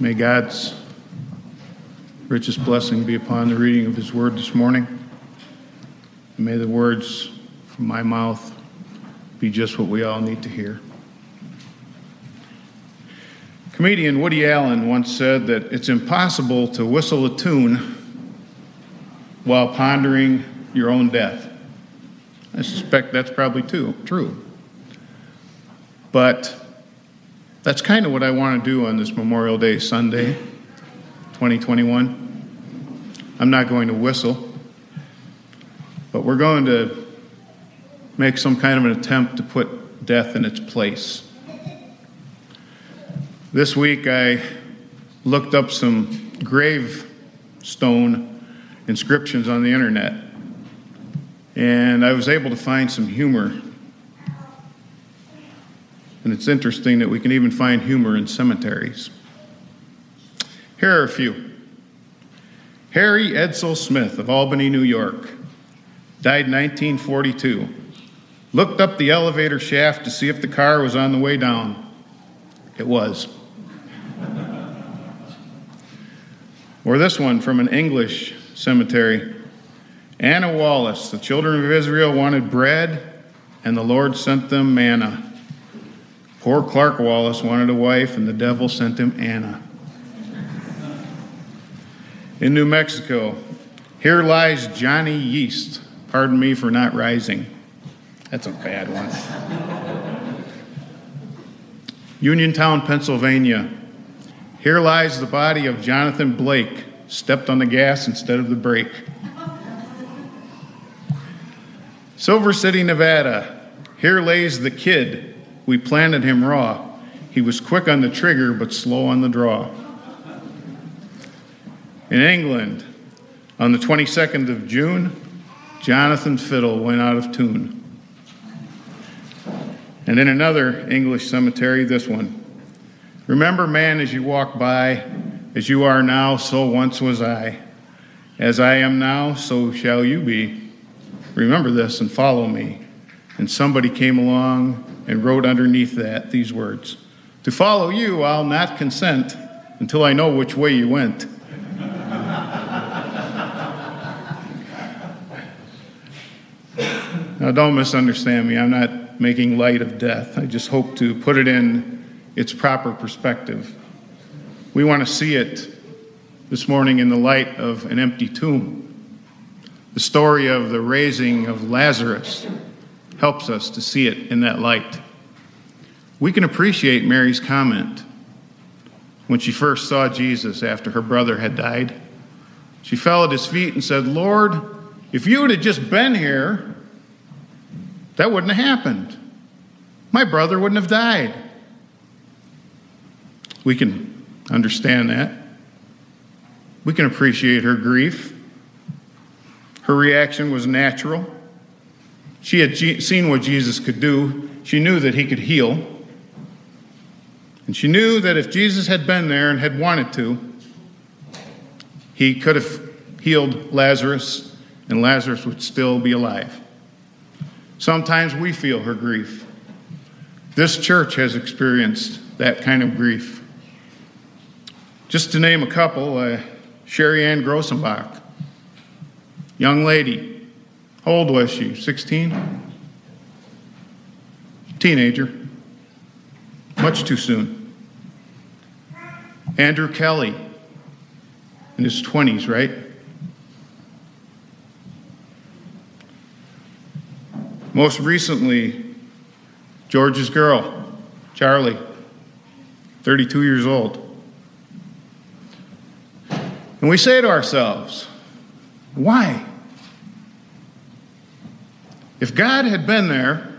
May God's richest blessing be upon the reading of His Word this morning. And may the words from my mouth be just what we all need to hear. Comedian Woody Allen once said that it's impossible to whistle a tune while pondering your own death. I suspect that's probably too, true. But that's kind of what I want to do on this Memorial Day Sunday, 2021. I'm not going to whistle, but we're going to make some kind of an attempt to put death in its place. This week I looked up some gravestone inscriptions on the internet, and I was able to find some humor and it's interesting that we can even find humor in cemeteries. Here are a few Harry Edsel Smith of Albany, New York, died in 1942. Looked up the elevator shaft to see if the car was on the way down. It was. or this one from an English cemetery. Anna Wallace, the children of Israel wanted bread, and the Lord sent them manna. Poor Clark Wallace wanted a wife, and the devil sent him Anna. In New Mexico, here lies Johnny Yeast. Pardon me for not rising. That's a bad one. Uniontown, Pennsylvania. Here lies the body of Jonathan Blake, stepped on the gas instead of the brake. Silver City, Nevada. Here lays the kid we planted him raw. He was quick on the trigger, but slow on the draw. In England, on the 22nd of June, Jonathan Fiddle went out of tune. And in another English cemetery, this one Remember, man, as you walk by, as you are now, so once was I. As I am now, so shall you be. Remember this and follow me. And somebody came along and wrote underneath that these words To follow you, I'll not consent until I know which way you went. now, don't misunderstand me. I'm not making light of death. I just hope to put it in its proper perspective. We want to see it this morning in the light of an empty tomb. The story of the raising of Lazarus helps us to see it in that light. We can appreciate Mary's comment when she first saw Jesus after her brother had died. She fell at his feet and said, Lord, if you would have just been here, that wouldn't have happened. My brother wouldn't have died. We can understand that. We can appreciate her grief. Her reaction was natural. She had seen what Jesus could do, she knew that he could heal. And she knew that if Jesus had been there and had wanted to, he could have healed Lazarus, and Lazarus would still be alive. Sometimes we feel her grief. This church has experienced that kind of grief. Just to name a couple, uh, Sherry Ann Grossenbach, young lady, how old was she? 16? Teenager. Much too soon. Andrew Kelly, in his 20s, right? Most recently, George's girl, Charlie, 32 years old. And we say to ourselves, why? If God had been there,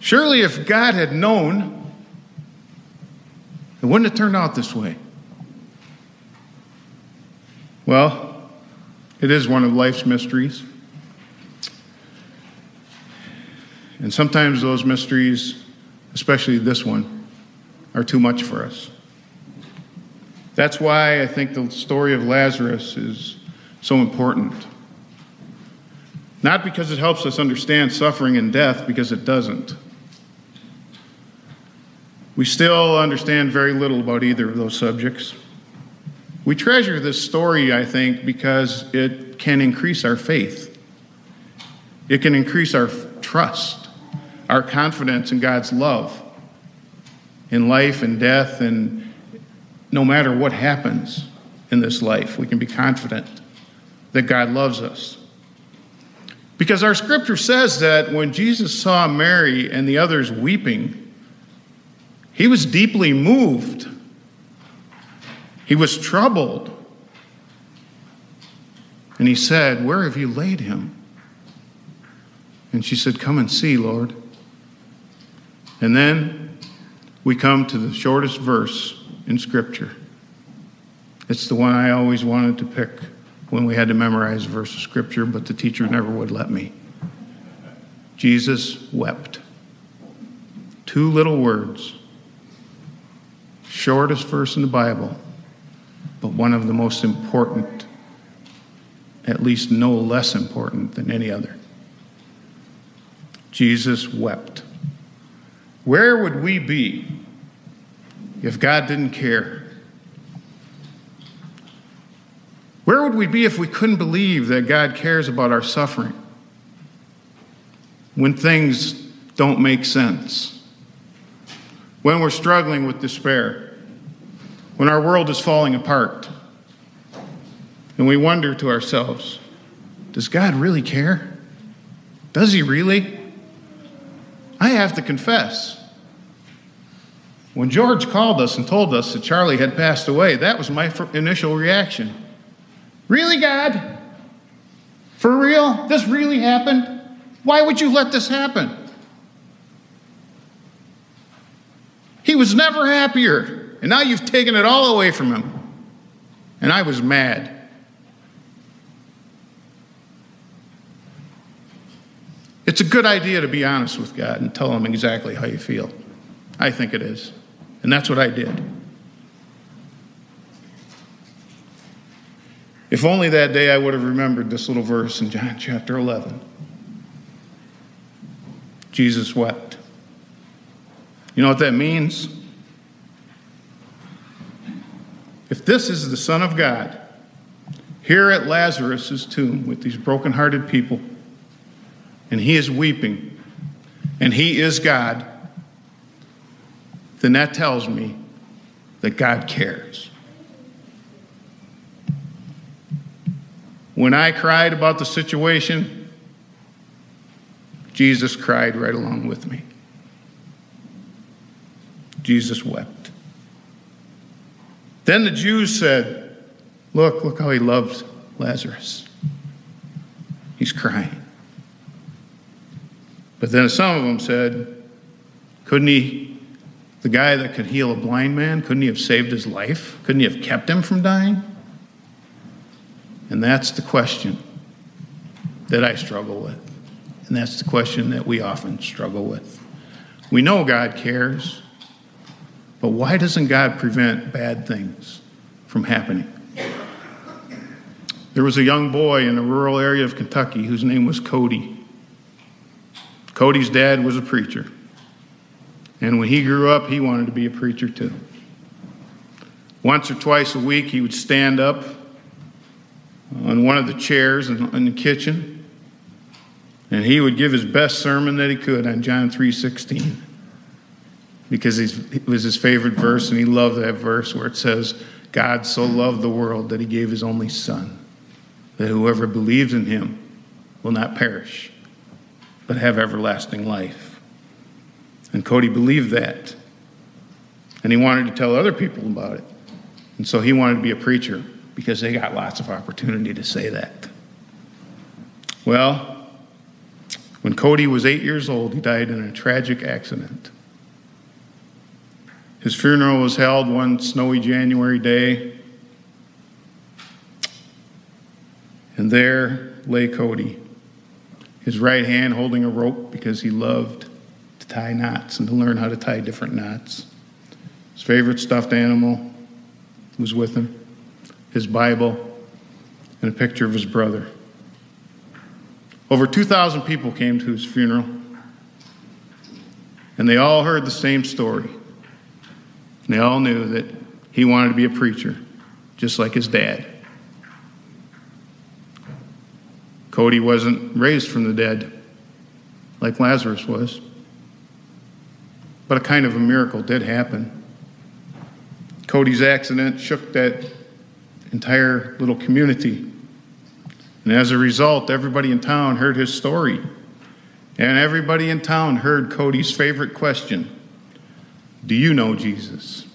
surely if God had known, it wouldn't have turned out this way. Well, it is one of life's mysteries. And sometimes those mysteries, especially this one, are too much for us. That's why I think the story of Lazarus is so important. Not because it helps us understand suffering and death, because it doesn't. We still understand very little about either of those subjects. We treasure this story, I think, because it can increase our faith. It can increase our trust, our confidence in God's love, in life and death, and no matter what happens in this life, we can be confident that God loves us. Because our scripture says that when Jesus saw Mary and the others weeping, he was deeply moved. He was troubled. And he said, Where have you laid him? And she said, Come and see, Lord. And then we come to the shortest verse in Scripture. It's the one I always wanted to pick when we had to memorize a verse of Scripture, but the teacher never would let me. Jesus wept. Two little words. Shortest verse in the Bible, but one of the most important, at least no less important than any other. Jesus wept. Where would we be if God didn't care? Where would we be if we couldn't believe that God cares about our suffering? When things don't make sense, when we're struggling with despair, when our world is falling apart, and we wonder to ourselves, does God really care? Does He really? I have to confess. When George called us and told us that Charlie had passed away, that was my initial reaction. Really, God? For real? This really happened? Why would you let this happen? He was never happier, and now you've taken it all away from him. And I was mad. It's a good idea to be honest with God and tell him exactly how you feel. I think it is. And that's what I did. If only that day I would have remembered this little verse in John chapter 11. Jesus wept. You know what that means? If this is the Son of God, here at Lazarus' tomb with these broken-hearted people, and he is weeping, and he is God, then that tells me that God cares. When I cried about the situation, Jesus cried right along with me. Jesus wept. Then the Jews said, Look, look how he loves Lazarus. He's crying. But then some of them said, Couldn't he, the guy that could heal a blind man, couldn't he have saved his life? Couldn't he have kept him from dying? And that's the question that I struggle with. And that's the question that we often struggle with. We know God cares, but why doesn't God prevent bad things from happening? There was a young boy in a rural area of Kentucky whose name was Cody. Cody's dad was a preacher. And when he grew up, he wanted to be a preacher too. Once or twice a week, he would stand up on one of the chairs in, the kitchen, and he would give his best sermon that he could on John 3:16 because it was his favorite verse, and he loved that verse where it says, God so loved the world that he gave his only Son, that whoever believes in him will not perish, but have everlasting life. And Cody believed that. And he wanted to tell other people about it. And so he wanted to be a preacher because they got lots of opportunity to say that. Well, when Cody was eight years old, he died in a tragic accident. His funeral was held one snowy January day. And there lay Cody, his right hand holding a rope because he loved to tie knots and to learn how to tie different knots. His favorite stuffed animal was with him his Bible, and a picture of his brother. Over 2,000 people came to his funeral, and they all heard the same story And they all knew that he wanted to be a preacher, just like his dad. Cody wasn't raised from the dead like Lazarus was. But a kind of a miracle did happen. Cody's accident shook that entire little community. And as a result, everybody in town heard his story. And everybody in town heard Cody's favorite question Do you know Jesus?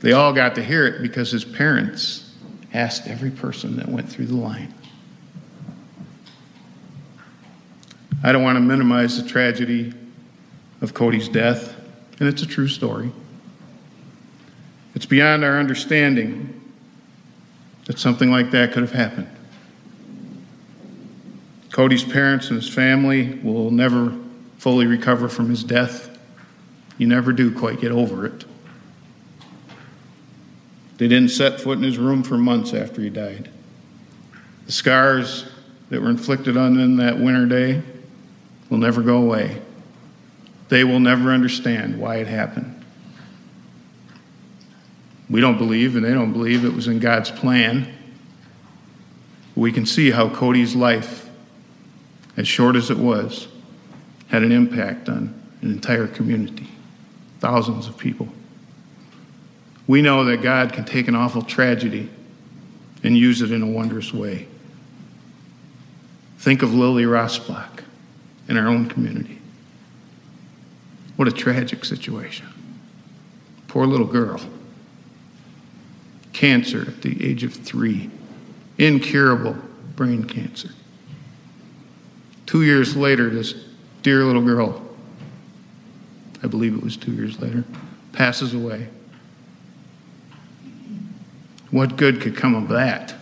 They all got to hear it because his parents asked every person that went through the line. I don't want to minimize the tragedy of Cody's death, and it's a true story. It's beyond our understanding that something like that could have happened. Cody's parents and his family will never fully recover from his death. You never do quite get over it. They didn't set foot in his room for months after he died. The scars that were inflicted on them that winter day will never go away. They will never understand why it happened. We don't believe, and they don't believe it was in God's plan. We can see how Cody's life, as short as it was, had an impact on an entire community, thousands of people. We know that God can take an awful tragedy and use it in a wondrous way. Think of Lily Rossblock in our own community. What a tragic situation. Poor little girl. Cancer at the age of three, incurable brain cancer. Two years later, this dear little girl, I believe it was two years later, passes away. What good could come of that?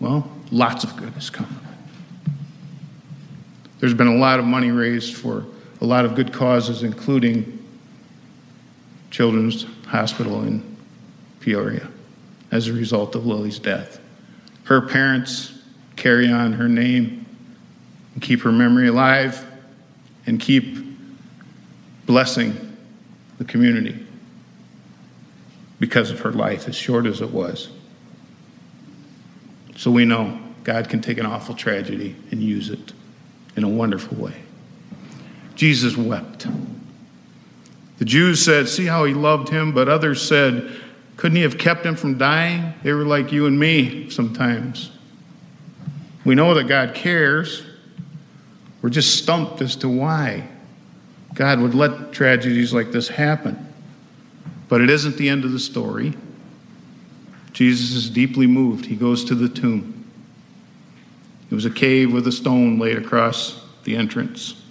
Well, lots of good has come there's been a lot of money raised for a lot of good causes, including Children's Hospital in Peoria, as a result of Lily's death. Her parents carry on her name and keep her memory alive and keep blessing the community because of her life, as short as it was. So we know God can take an awful tragedy and use it in a wonderful way. Jesus wept. The Jews said, See how he loved him, but others said, Couldn't he have kept him from dying? They were like you and me sometimes. We know that God cares. We're just stumped as to why God would let tragedies like this happen. But it isn't the end of the story. Jesus is deeply moved. He goes to the tomb. It was a cave with a stone laid across the entrance.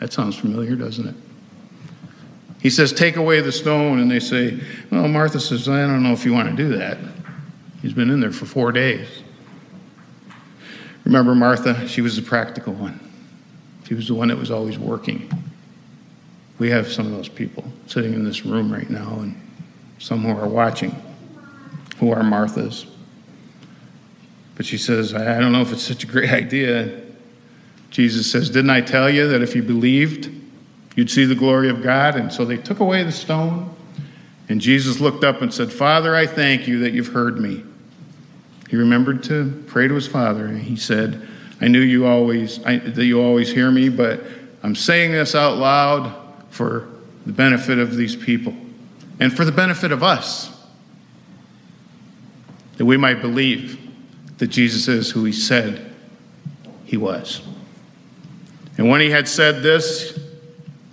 That sounds familiar, doesn't it? He says, Take away the stone. And they say, Well, Martha says, I don't know if you want to do that. He's been in there for four days. Remember Martha? She was the practical one, she was the one that was always working. We have some of those people sitting in this room right now, and some who are watching who are Marthas. But she says, I don't know if it's such a great idea. Jesus says, Didn't I tell you that if you believed, you'd see the glory of God? And so they took away the stone. And Jesus looked up and said, Father, I thank you that you've heard me. He remembered to pray to his Father. And he said, I knew you always, I, that you always hear me, but I'm saying this out loud for the benefit of these people and for the benefit of us, that we might believe that Jesus is who he said he was. And when he had said this,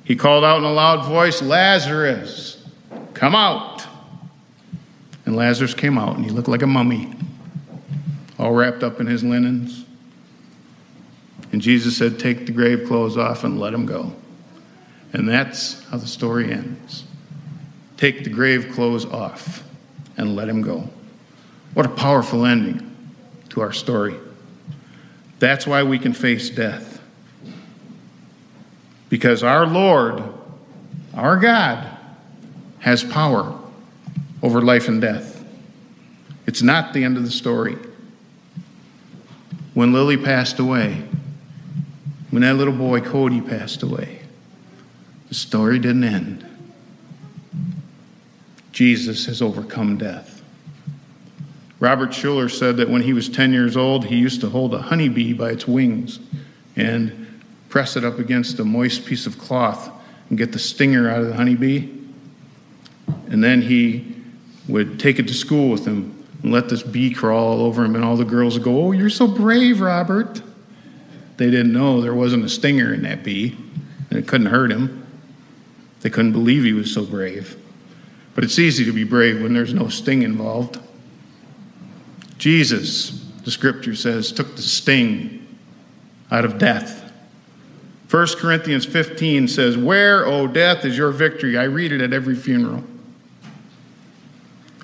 he called out in a loud voice, Lazarus, come out. And Lazarus came out, and he looked like a mummy, all wrapped up in his linens. And Jesus said, Take the grave clothes off and let him go. And that's how the story ends. Take the grave clothes off and let him go. What a powerful ending to our story. That's why we can face death. Because our Lord, our God, has power over life and death. It's not the end of the story. When Lily passed away, when that little boy Cody passed away, the story didn't end. Jesus has overcome death. Robert Schuller said that when he was 10 years old, he used to hold a honeybee by its wings and press it up against a moist piece of cloth and get the stinger out of the honeybee. And then he would take it to school with him and let this bee crawl all over him, and all the girls would go, Oh, you're so brave, Robert. They didn't know there wasn't a stinger in that bee, and it couldn't hurt him. They couldn't believe he was so brave. But it's easy to be brave when there's no sting involved. Jesus, the scripture says, took the sting out of death. 1 Corinthians 15 says, Where, O death, is your victory? I read it at every funeral.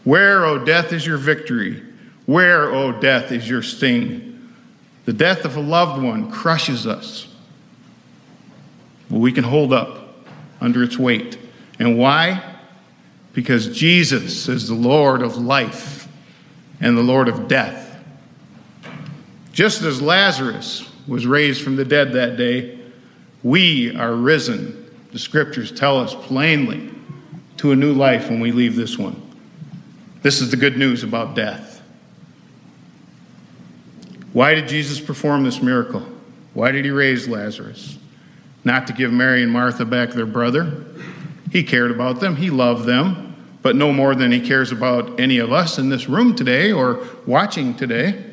Where, O death, is your victory? Where, O death, is your sting? The death of a loved one crushes us. But we can hold up under its weight. And why? Because Jesus is the Lord of life and the Lord of death. Just as Lazarus was raised from the dead that day, we are risen, the scriptures tell us plainly, to a new life when we leave this one. This is the good news about death. Why did Jesus perform this miracle? Why did he raise Lazarus? Not to give Mary and Martha back their brother. He cared about them, he loved them, but no more than he cares about any of us in this room today or watching today.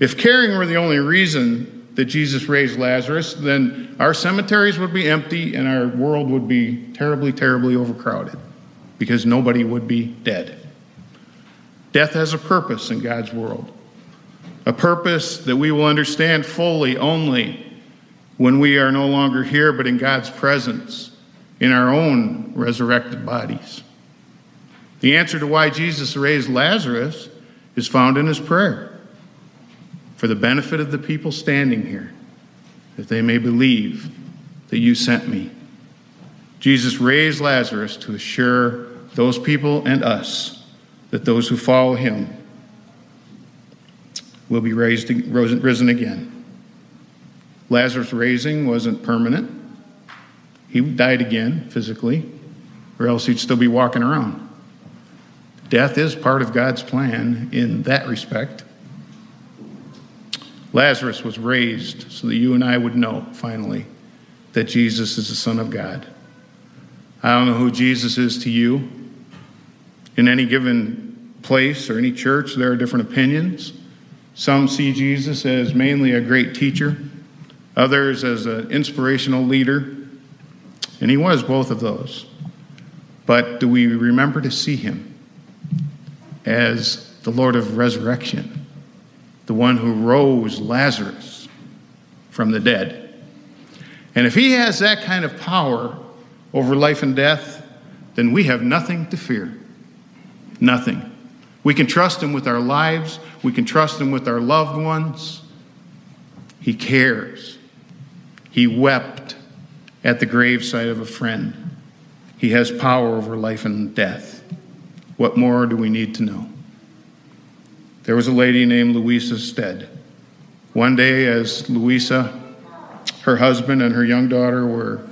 If caring were the only reason that Jesus raised Lazarus, then our cemeteries would be empty and our world would be terribly, terribly overcrowded because nobody would be dead. Death has a purpose in God's world, a purpose that we will understand fully only when we are no longer here, but in God's presence, in our own resurrected bodies. The answer to why Jesus raised Lazarus is found in his prayer for the benefit of the people standing here, that they may believe that you sent me. Jesus raised Lazarus to assure those people and us that those who follow him will be raised, risen again. Lazarus' raising wasn't permanent. He died again physically, or else he'd still be walking around. Death is part of God's plan in that respect. Lazarus was raised so that you and I would know, finally, that Jesus is the Son of God. I don't know who Jesus is to you. In any given place or any church, there are different opinions. Some see Jesus as mainly a great teacher, others as an inspirational leader, and he was both of those. But do we remember to see him as the Lord of resurrection, the one who rose Lazarus from the dead? And if he has that kind of power over life and death, then we have nothing to fear. Nothing. We can trust Him with our lives, we can trust Him with our loved ones. He cares. He wept at the graveside of a friend. He has power over life and death. What more do we need to know? There was a lady named Louisa Stead. One day, as Louisa, her husband, and her young daughter were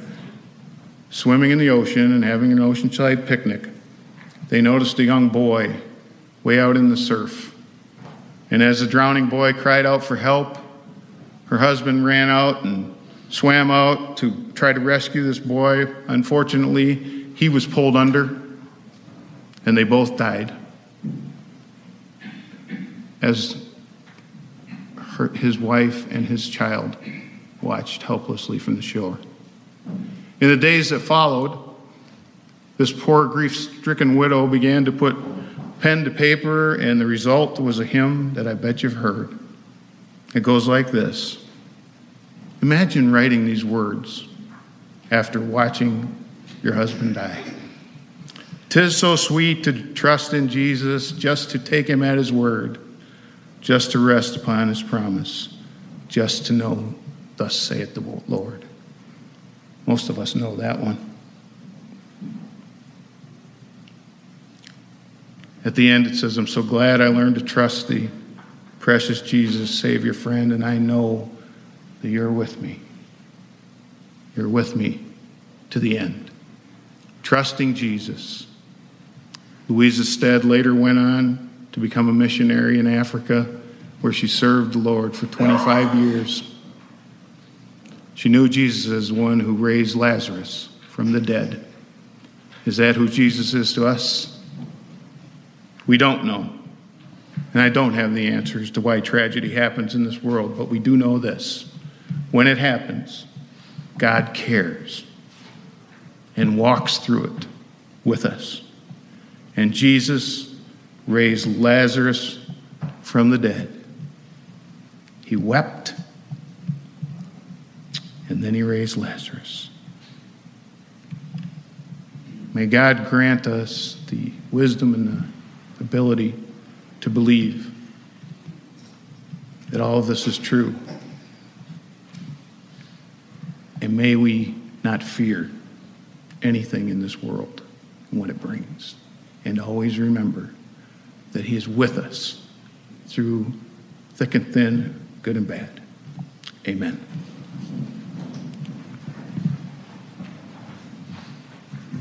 swimming in the ocean and having an oceanside picnic, they noticed a young boy way out in the surf. And as the drowning boy cried out for help, her husband ran out and swam out to try to rescue this boy. Unfortunately, he was pulled under, and they both died. As her, his wife and his child watched helplessly from the shore. In the days that followed, this poor grief stricken widow began to put pen to paper, and the result was a hymn that I bet you've heard. It goes like this Imagine writing these words after watching your husband die. Tis so sweet to trust in Jesus, just to take him at his word, just to rest upon his promise, just to know, thus saith the Lord. Most of us know that one. At the end, it says, I'm so glad I learned to trust thee, precious Jesus, Savior, friend, and I know that you're with me. You're with me to the end. Trusting Jesus, Louisa Stead later went on to become a missionary in Africa, where she served the Lord for 25 years. She knew Jesus as one who raised Lazarus from the dead. Is that who Jesus is to us? We don't know. And I don't have the answers to why tragedy happens in this world, but we do know this. When it happens, God cares and walks through it with us. And Jesus raised Lazarus from the dead. He wept, and then he raised Lazarus. May God grant us the wisdom and the ability to believe that all of this is true. And may we not fear anything in this world and what it brings. And always remember that He is with us through thick and thin, good and bad. Amen.